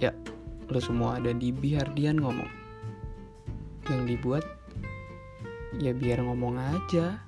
ya lo semua ada di biar Dian ngomong. Yang dibuat ya biar ngomong aja.